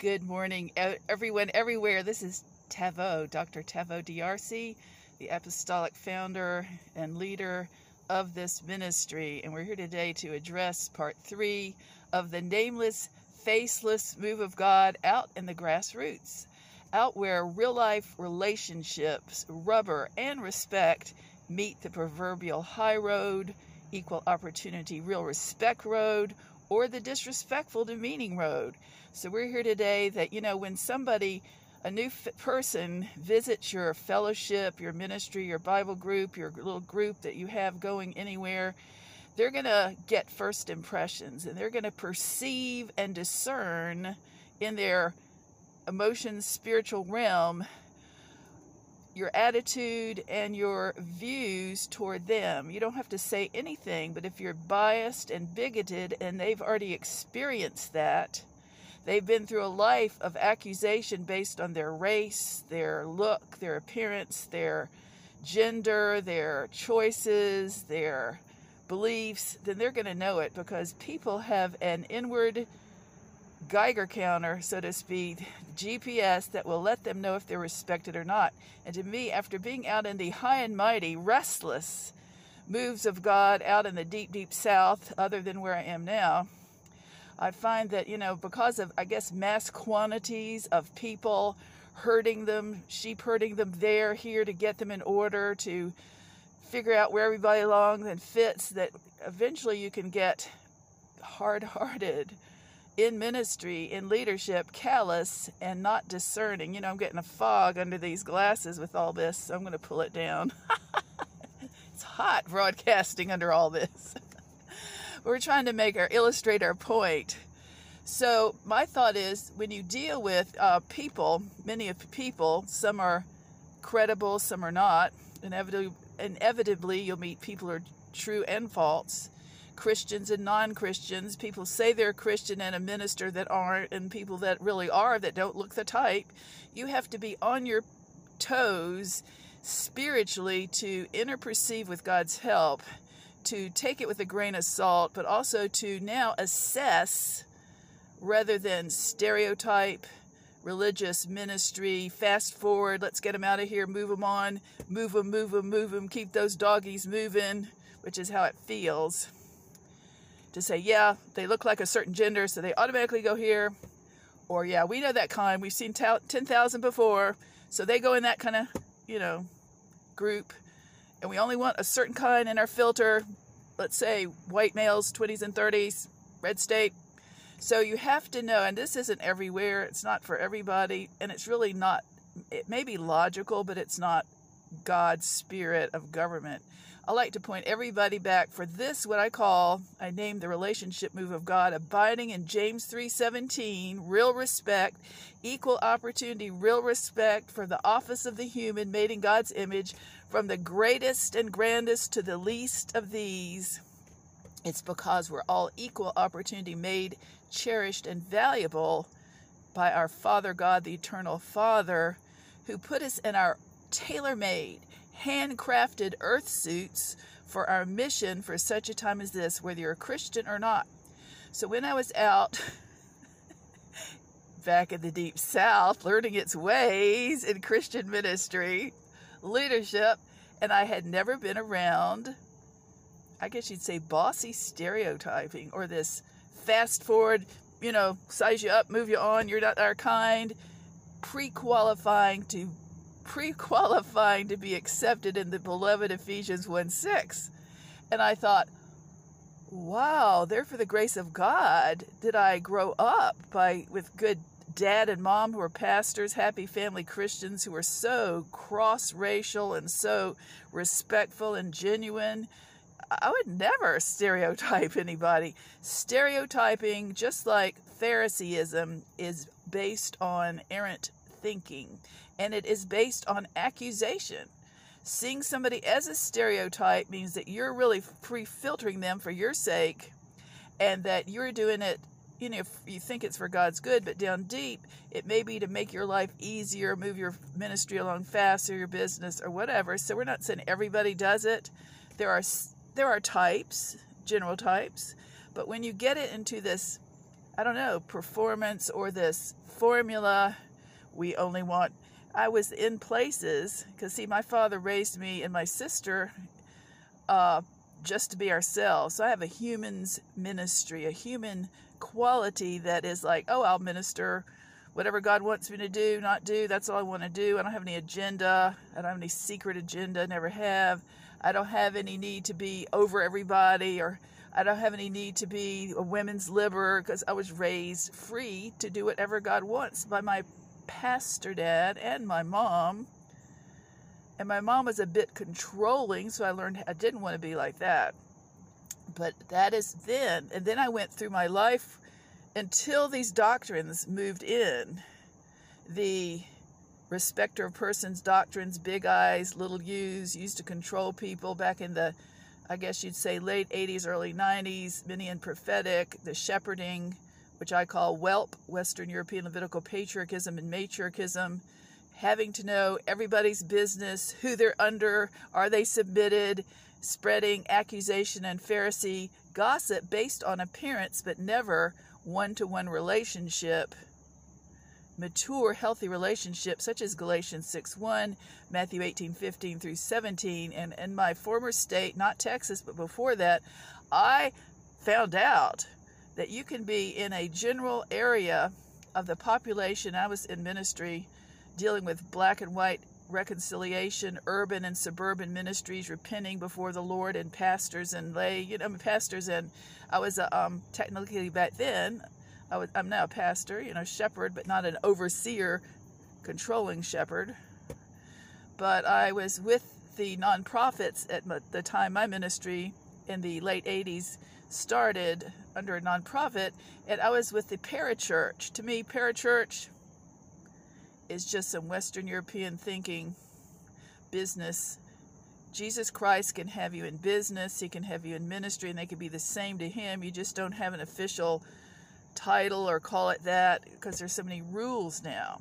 Good morning, everyone, everywhere. This is Taveau, Dr. Taveau D'Arcy, the apostolic founder and leader of this ministry. And we're here today to address part three of the nameless, faceless move of God out in the grassroots, out where real life relationships, rubber, and respect meet the proverbial high road, equal opportunity, real respect road, or the disrespectful, demeaning road. So we're here today that, you know, when somebody, a new f- person visits your fellowship, your ministry, your Bible group, your little group that you have going anywhere, they're going to get first impressions and they're going to perceive and discern in their emotions, spiritual realm your attitude and your views toward them. You don't have to say anything, but if you're biased and bigoted and they've already experienced that, they've been through a life of accusation based on their race, their look, their appearance, their gender, their choices, their beliefs, then they're going to know it because people have an inward Geiger counter, so to speak, GPS that will let them know if they're respected or not. And to me, after being out in the high and mighty, restless moves of God out in the deep, deep south, other than where I am now, I find that, you know, because of, I guess, mass quantities of people hurting them, sheep herding them there, here to get them in order, to figure out where everybody belongs and fits, that eventually you can get hard hearted in ministry, in leadership, callous and not discerning. You know, I'm getting a fog under these glasses with all this, so I'm going to pull it down. it's hot broadcasting under all this. We're trying to make our illustrate our point. So my thought is, when you deal with uh, people, many of people, some are credible, some are not. Inevitably, inevitably, you'll meet people who are true and false. Christians and non Christians, people say they're Christian and a minister that aren't, and people that really are that don't look the type. You have to be on your toes spiritually to interperceive with God's help, to take it with a grain of salt, but also to now assess rather than stereotype religious ministry, fast forward, let's get them out of here, move them on, move them, move them, move them, keep those doggies moving, which is how it feels to say, yeah, they look like a certain gender, so they automatically go here. Or, yeah, we know that kind. We've seen 10,000 before, so they go in that kind of, you know, group. And we only want a certain kind in our filter. Let's say white males, 20s and 30s, red state. So you have to know, and this isn't everywhere, it's not for everybody, and it's really not, it may be logical, but it's not God's spirit of government. I like to point everybody back for this what I call I name the relationship move of God abiding in James 3:17 real respect equal opportunity real respect for the office of the human made in God's image from the greatest and grandest to the least of these. It's because we're all equal opportunity made cherished and valuable by our Father God the eternal Father who put us in our tailor-made handcrafted earth suits for our mission for such a time as this, whether you're a Christian or not. So when I was out back in the deep south, learning its ways in Christian ministry, leadership, and I had never been around, I guess you'd say bossy stereotyping or this fast forward, you know, size you up, move you on, you're not our kind, pre qualifying to pre qualifying to be accepted in the beloved Ephesians 1 6. And I thought, wow, there for the grace of God did I grow up by with good dad and mom who are pastors, happy family Christians who are so cross racial and so respectful and genuine. I would never stereotype anybody. Stereotyping, just like Phariseeism, is based on errant thinking, and it is based on accusation. Seeing somebody as a stereotype means that you're really pre filtering them for your sake, and that you're doing it, you know, if you think it's for God's good, but down deep, it may be to make your life easier, move your ministry along faster, your business, or whatever. So we're not saying everybody does it. There are there are types, general types, but when you get it into this I don't know, performance or this formula. We only want. I was in places because see, my father raised me and my sister uh, just to be ourselves. So I have a human's ministry, a human quality that is like, oh, I'll minister whatever God wants me to do, not do. That's all I want to do. I don't have any agenda. I don't have any secret agenda. Never have. I don't have any need to be over everybody or I don't have any need to be a women's liber because I was raised free to do whatever God wants by my pastor dad and my mom. And my mom was a bit controlling, so I learned I didn't want to be like that. But that is then. And then I went through my life until these doctrines moved in. The respecter of persons doctrines, big eyes, little U's, used to control people back in the, I guess you'd say, late 80s, early 90s, Minion prophetic, the shepherding, which I call WELP, Western European Levitical Patriarchism and Matriarchism, having to know everybody's business, who they're under, are they submitted, spreading accusation and Pharisee gossip based on appearance, but never one to one relationship mature, healthy relationships, such as Galatians 6 1, Matthew 18 15 through 17. And in my former state, not Texas, but before that, I found out that you can be in a general area of the population. I was in ministry dealing with black and white reconciliation, urban and suburban ministries, repenting before the Lord, and pastors and lay, you know, pastors. And I was um, technically back then I was, I'm now a pastor, you know, shepherd, but not an overseer, controlling shepherd. But I was with the nonprofits at the time my ministry in the late 80s started under a nonprofit, and I was with the parachurch. To me, parachurch is just some Western European thinking business. Jesus Christ can have you in business, He can have you in ministry, and they can be the same to Him. You just don't have an official title or call it that because there's so many rules now.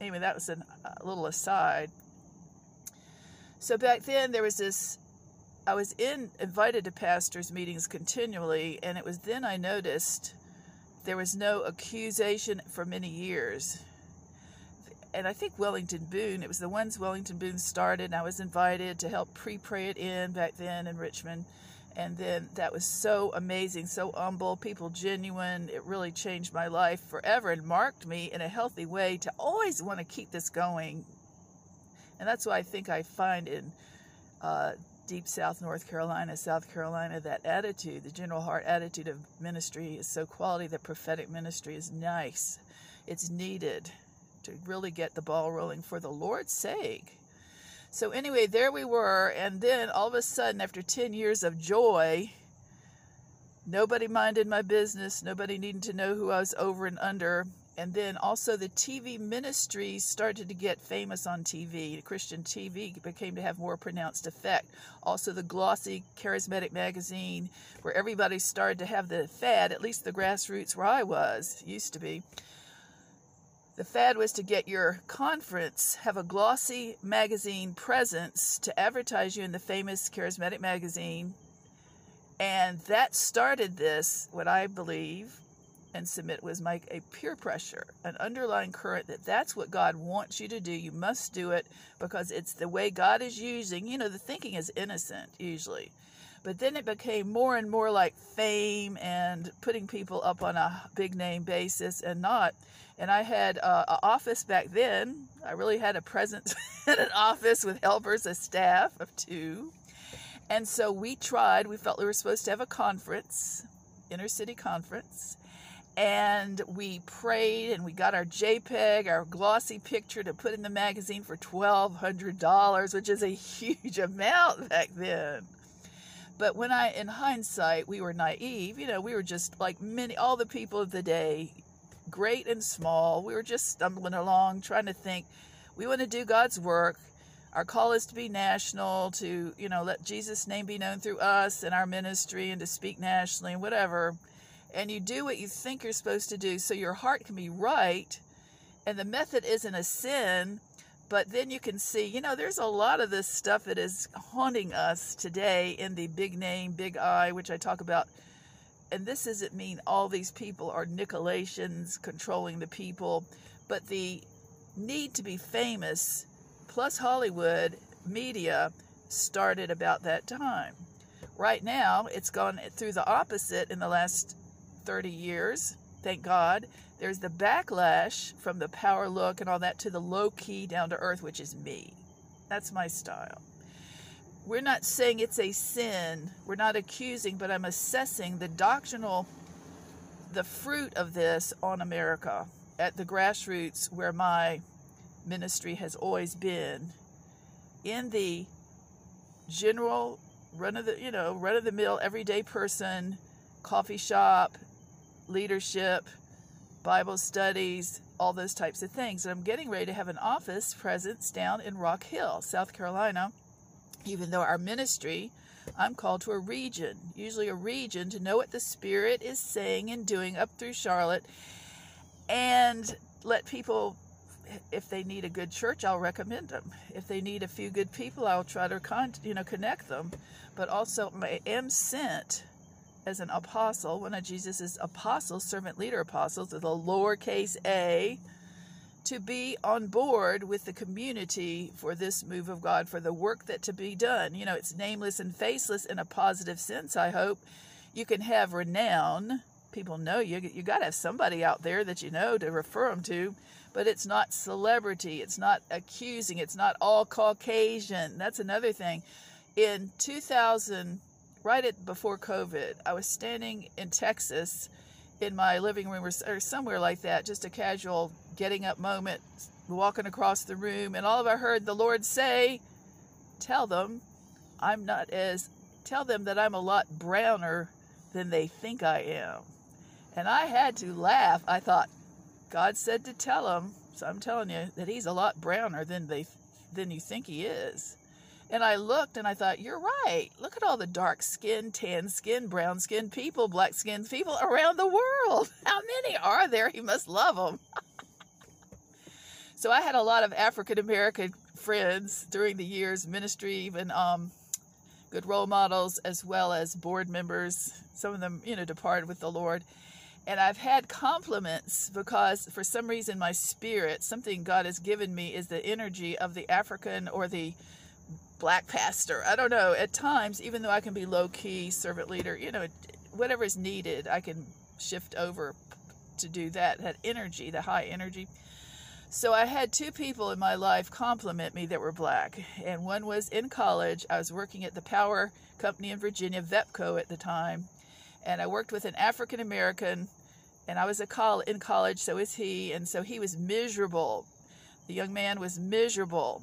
Anyway, that was an, a little aside. So back then there was this I was in invited to pastors meetings continually and it was then I noticed there was no accusation for many years. And I think Wellington Boone, it was the ones Wellington Boone started, and I was invited to help pre pray it in back then in Richmond and then that was so amazing, so humble, people genuine. It really changed my life forever and marked me in a healthy way to always want to keep this going. And that's why I think I find in uh, deep South North Carolina, South Carolina, that attitude, the general heart attitude of ministry is so quality. that prophetic ministry is nice. It's needed to really get the ball rolling for the Lord's sake. So, anyway, there we were. And then all of a sudden, after 10 years of joy, nobody minded my business, nobody needed to know who I was over and under. And then also the TV ministry started to get famous on TV. Christian TV became to have more pronounced effect. Also, the glossy, charismatic magazine, where everybody started to have the fad, at least the grassroots where I was, used to be the fad was to get your conference, have a glossy magazine presence to advertise you in the famous charismatic magazine. And that started this, what I believe and submit was my a peer pressure, an underlying current that that's what God wants you to do. You must do it because it's the way God is using. You know, the thinking is innocent usually. But then it became more and more like fame and putting people up on a big name basis and not. And I had uh, an office back then. I really had a presence in an office with helpers, a staff of two. And so we tried, we felt we were supposed to have a conference, inner city conference. And we prayed and we got our JPEG, our glossy picture to put in the magazine for $1,200, which is a huge amount back then. But when I, in hindsight, we were naive, you know, we were just like many, all the people of the day, great and small. We were just stumbling along, trying to think, we want to do God's work. Our call is to be national, to, you know, let Jesus' name be known through us and our ministry and to speak nationally and whatever. And you do what you think you're supposed to do so your heart can be right and the method isn't a sin but then you can see, you know, there's a lot of this stuff that is haunting us today in the big name, big I, which I talk about and this doesn't mean all these people are Nicolaitans controlling the people, but the need to be famous plus Hollywood media started about that time. Right now, it's gone through the opposite in the last 30 years, thank God. There's the backlash from the power look and all that to the low key down to earth, which is me. That's my style. We're not saying it's a sin. We're not accusing, but I'm assessing the doctrinal, the fruit of this on America at the grassroots where my ministry has always been. In the general run of the, you know, run of the mill, everyday person, coffee shop, leadership, Bible studies, all those types of things. And I'm getting ready to have an office presence down in Rock Hill, South Carolina. Even though our ministry, I'm called to a region, usually a region, to know what the Spirit is saying and doing up through Charlotte and let people if they need a good church, I'll recommend them. If they need a few good people, I'll try to con- you know connect them. But also, I am sent as an apostle, one of Jesus' apostles, servant leader apostles, with a lowercase a, to be on board with the community for this move of God, for the work that to be done. You know, it's nameless and faceless in a positive sense, I hope. You can have renown. People know you. You got to have somebody out there that you know to refer them to but it's not celebrity. It's not accusing. It's not all Caucasian. That's another thing. In 2000, right at before COVID, I was standing in Texas in my living room or, or somewhere like that, just a casual getting up moment, walking across the room, and all of I heard the Lord say, "Tell them I'm not as tell them that I'm a lot browner than they think I am." And I had to laugh. I thought, God said to tell them, so I'm telling you that he's a lot browner than they than you think he is. And I looked and I thought, you're right. Look at all the dark skin, tan skin, brown skin people, black skin people around the world. How many are there? He must love them. so I had a lot of African American friends during the years, ministry, even um, good role models, as well as board members. Some of them, you know, departed with the Lord. And I've had compliments because for some reason my spirit, something God has given me, is the energy of the African or the black pastor. I don't know. At times, even though I can be low key, servant leader, you know, whatever is needed, I can shift over to do that. That energy, the high energy. So I had two people in my life compliment me that were black. And one was in college. I was working at the power company in Virginia, VEPCO at the time and I worked with an African American, and I was a col- in college, so was he, and so he was miserable. The young man was miserable,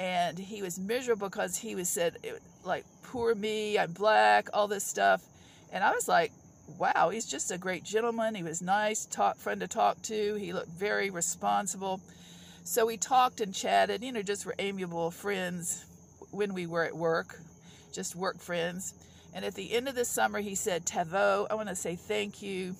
and he was miserable because he was said like, "Poor me, I'm black," all this stuff, and I was like, "Wow, he's just a great gentleman. He was nice, talk friend to talk to. He looked very responsible." So we talked and chatted, you know, just were amiable friends when we were at work, just work friends. And at the end of the summer, he said, tavo I want to say thank you.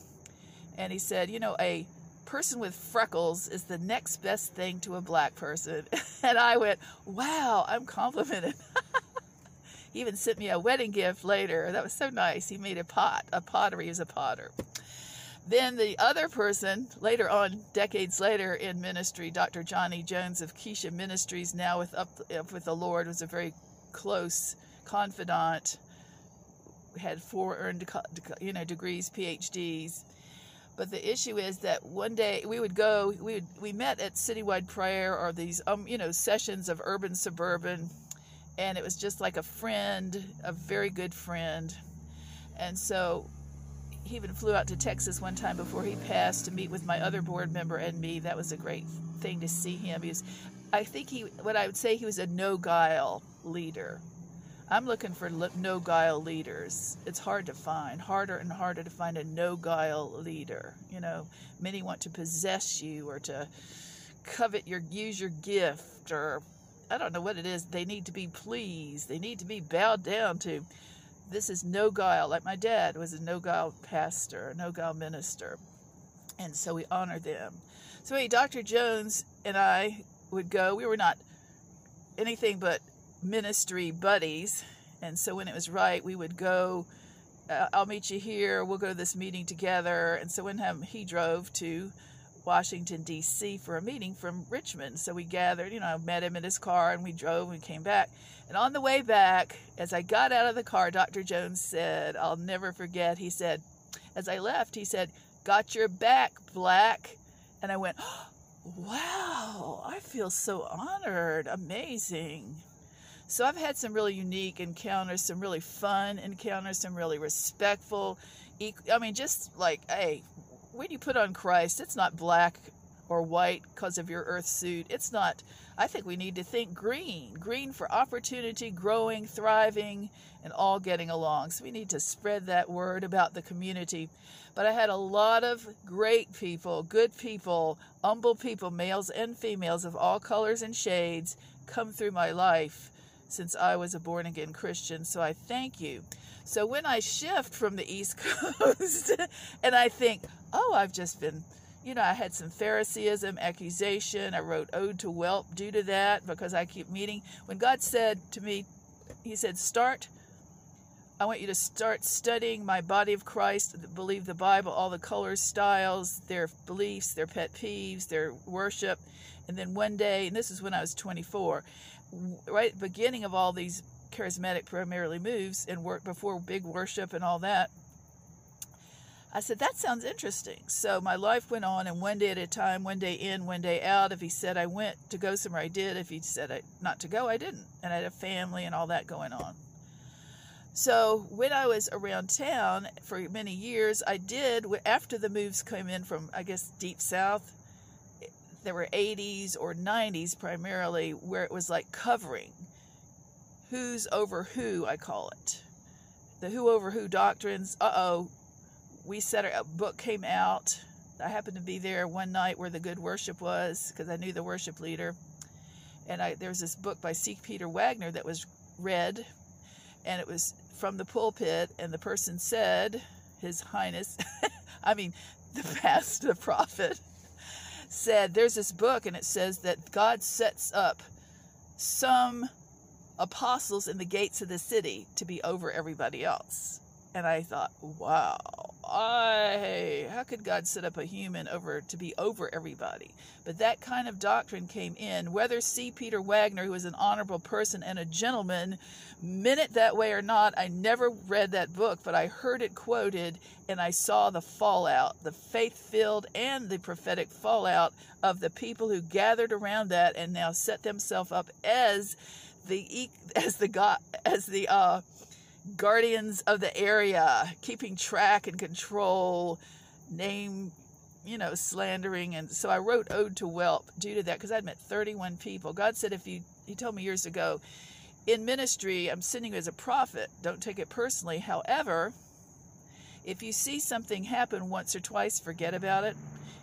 And he said, you know, a person with freckles is the next best thing to a black person. and I went, wow, I'm complimented. he even sent me a wedding gift later. That was so nice. He made a pot, a pottery as a potter. Then the other person, later on, decades later in ministry, Dr. Johnny Jones of Kesha Ministries, now with Up, Up with the Lord, was a very close confidant had four earned you know degrees, PhDs. But the issue is that one day we would go, we would, we met at citywide prayer or these um you know sessions of urban suburban, and it was just like a friend, a very good friend, and so he even flew out to Texas one time before he passed to meet with my other board member and me. That was a great thing to see him. He was, I think he, what I would say, he was a no guile leader. I'm looking for no guile leaders. It's hard to find, harder and harder to find a no guile leader. You know, many want to possess you or to covet your use your gift or I don't know what it is. They need to be pleased. They need to be bowed down to. This is no guile. Like my dad was a no guile pastor, no guile minister, and so we honor them. So, hey, Dr. Jones and I would go. We were not anything but ministry buddies. And so when it was right, we would go uh, I'll meet you here. We'll go to this meeting together. And so when him, he drove to Washington, D.C. for a meeting from Richmond. So we gathered, you know, I met him in his car and we drove and came back. And on the way back, as I got out of the car, Dr. Jones said, I'll never forget, he said, as I left, he said, Got your back, Black. And I went, oh, Wow, I feel so honored. Amazing. So I've had some really unique encounters, some really fun encounters, some really respectful. I mean, just like, hey, when you put on Christ, it's not black or white because of your earth suit. It's not, I think we need to think green. Green for opportunity, growing, thriving, and all getting along. So we need to spread that word about the community. But I had a lot of great people, good people, humble people, males and females of all colors and shades come through my life since I was a born again Christian. So I thank you. So when I shift from the East Coast and I think, oh, I've just been, you know, I had some Phariseeism, accusation. I wrote Ode to Whelp due to that because I keep meeting. When God said to me, He said, start. I want you to start studying my body of Christ, believe the Bible, all the colors, styles, their beliefs, their pet peeves, their worship. And then one day, and this is when I was 24, right at the beginning of all these charismatic primarily moves and work before big worship and all that. I said, that sounds interesting. So my life went on, and one day at a time, one day in, one day out. If he said I went to go somewhere, I did. If he said I, not to go, I didn't. And I had a family and all that going on. So when I was around town for many years, I did, after the moves came in from, I guess, deep south, there were 80s or 90s primarily where it was like covering. Who's over who i call it. The who over who doctrines uh-oh we said a book came out. I happened to be there one night where the good worship was because i knew the worship leader. And I, there was this book by C. Peter Wagner that was read, and it was from the pulpit, and the person said, His Highness, I mean, the past, the prophet, said there's this book and it says that God sets up some apostles in the gates of the city to be over everybody else. And I thought, wow, How could God set up a human over to be over everybody? But that kind of doctrine came in. Whether C. Peter Wagner, who was an honorable person and a gentleman, meant it that way or not, I never read that book, but I heard it quoted and I saw the fallout, the faith filled and the prophetic fallout of the people who gathered around that and now set themselves up as the as the God as the uh guardians of the area, keeping track and control, name, you know, slandering. And so I wrote Ode to Whelp due to that because I'd met 31 people. God said, if you, He told me years ago, in ministry, I'm sending you as a prophet. Don't take it personally. However, if you see something happen once or twice, forget about it.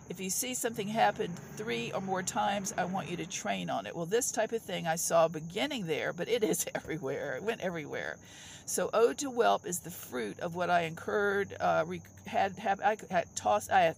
If you see something happen three or more times, I want you to train on it. Well, this type of thing I saw beginning there, but it is everywhere. It went everywhere. So, ode to whelp is the fruit of what I incurred, uh, had, have, I had tossed, I had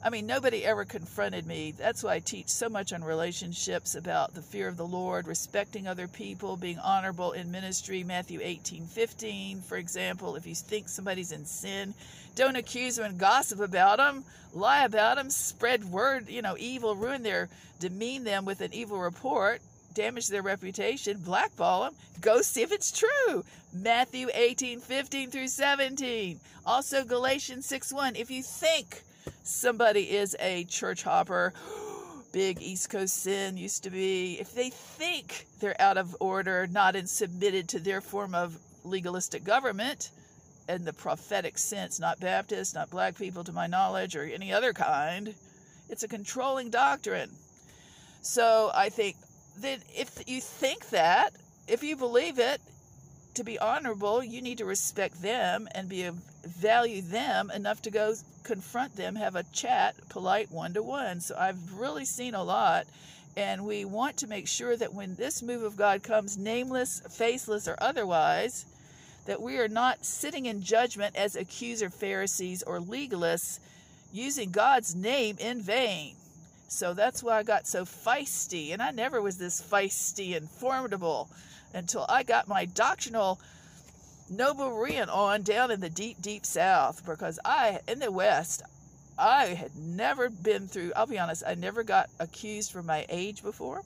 I mean, nobody ever confronted me. That's why I teach so much on relationships about the fear of the Lord, respecting other people, being honorable in ministry. Matthew 18 15, for example, if you think somebody's in sin, don't accuse them and gossip about them, lie about them, spread word, you know, evil, ruin their, demean them with an evil report damage their reputation, blackball them, go see if it's true. Matthew 18, 15 through 17. Also Galatians 6, 1. If you think somebody is a church hopper, big East Coast sin used to be, if they think they're out of order, not in submitted to their form of legalistic government, in the prophetic sense, not Baptist, not black people to my knowledge, or any other kind, it's a controlling doctrine. So I think that if you think that, if you believe it, to be honorable, you need to respect them and be value them enough to go confront them, have a chat, polite one to one. So I've really seen a lot. And we want to make sure that when this move of God comes, nameless, faceless, or otherwise, that we are not sitting in judgment as accuser Pharisees or legalists using God's name in vain. So that's why I got so feisty. And I never was this feisty and formidable until I got my doctrinal Noble Berean on down in the deep, deep South because I, in the West, I had never been through, I'll be honest, I never got accused for my age before.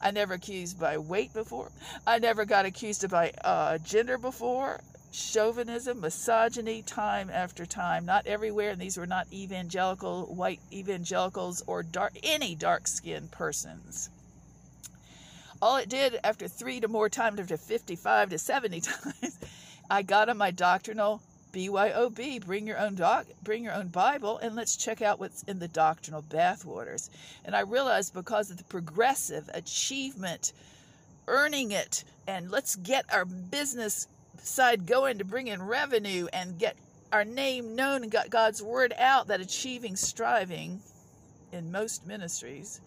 I never accused by weight before. I never got accused by uh, gender before. Chauvinism, misogyny, time after time, not everywhere, and these were not evangelical, white evangelicals, or dark, any dark skinned persons. All it did after three to more times, after 55 to 70 times, I got on my doctrinal BYOB, bring your own doc, bring your own Bible, and let's check out what's in the doctrinal bathwaters. And I realized because of the progressive achievement, earning it, and let's get our business side going to bring in revenue and get our name known and got God's word out, that achieving, striving in most ministries,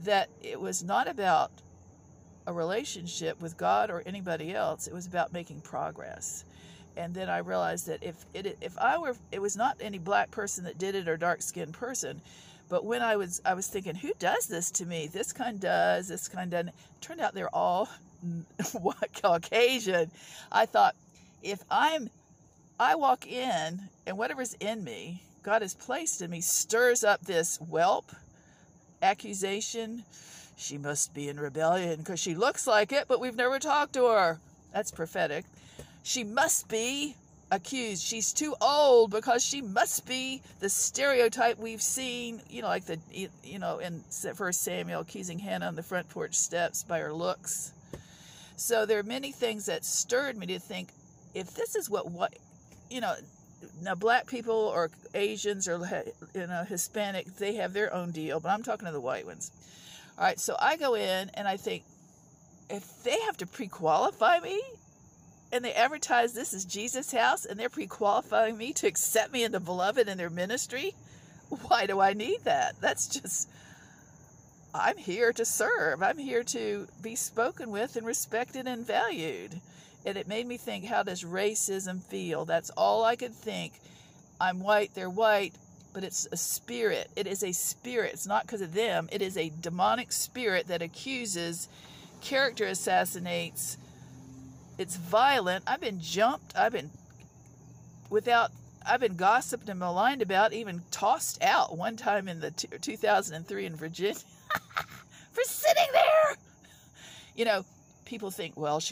that it was not about a relationship with God or anybody else. It was about making progress. And then I realized that if it if I were it was not any black person that did it or dark skinned person, but when I was I was thinking, who does this to me? This kind does, this kind doesn't. Turned out they're all Caucasian. I thought if I'm I walk in and whatever's in me, God has placed in me, stirs up this whelp accusation, she must be in rebellion because she looks like it, but we've never talked to her. That's prophetic. She must be accused. She's too old because she must be the stereotype we've seen, you know, like the, you know, in First Samuel accusing Hannah on the front porch steps by her looks. So there are many things that stirred me to think, if this is what, what, you know, now black people or Asians or you know Hispanic, they have their own deal, but I'm talking to the white ones. All right, so I go in and I think, if they have to pre qualify me and they advertise this is Jesus' house and they're pre qualifying me to accept me in the beloved in their ministry, why do I need that? That's just, I'm here to serve. I'm here to be spoken with and respected and valued. And it made me think, how does racism feel? That's all I could think. I'm white, they're white but it's a spirit. It is a spirit. It's not because of them. It is a demonic spirit that accuses, character assassinates. It's violent. I've been jumped. I've been without. I've been gossiped and maligned about, even tossed out one time in the t- 2003 in Virginia for sitting there. You know, people think, well, she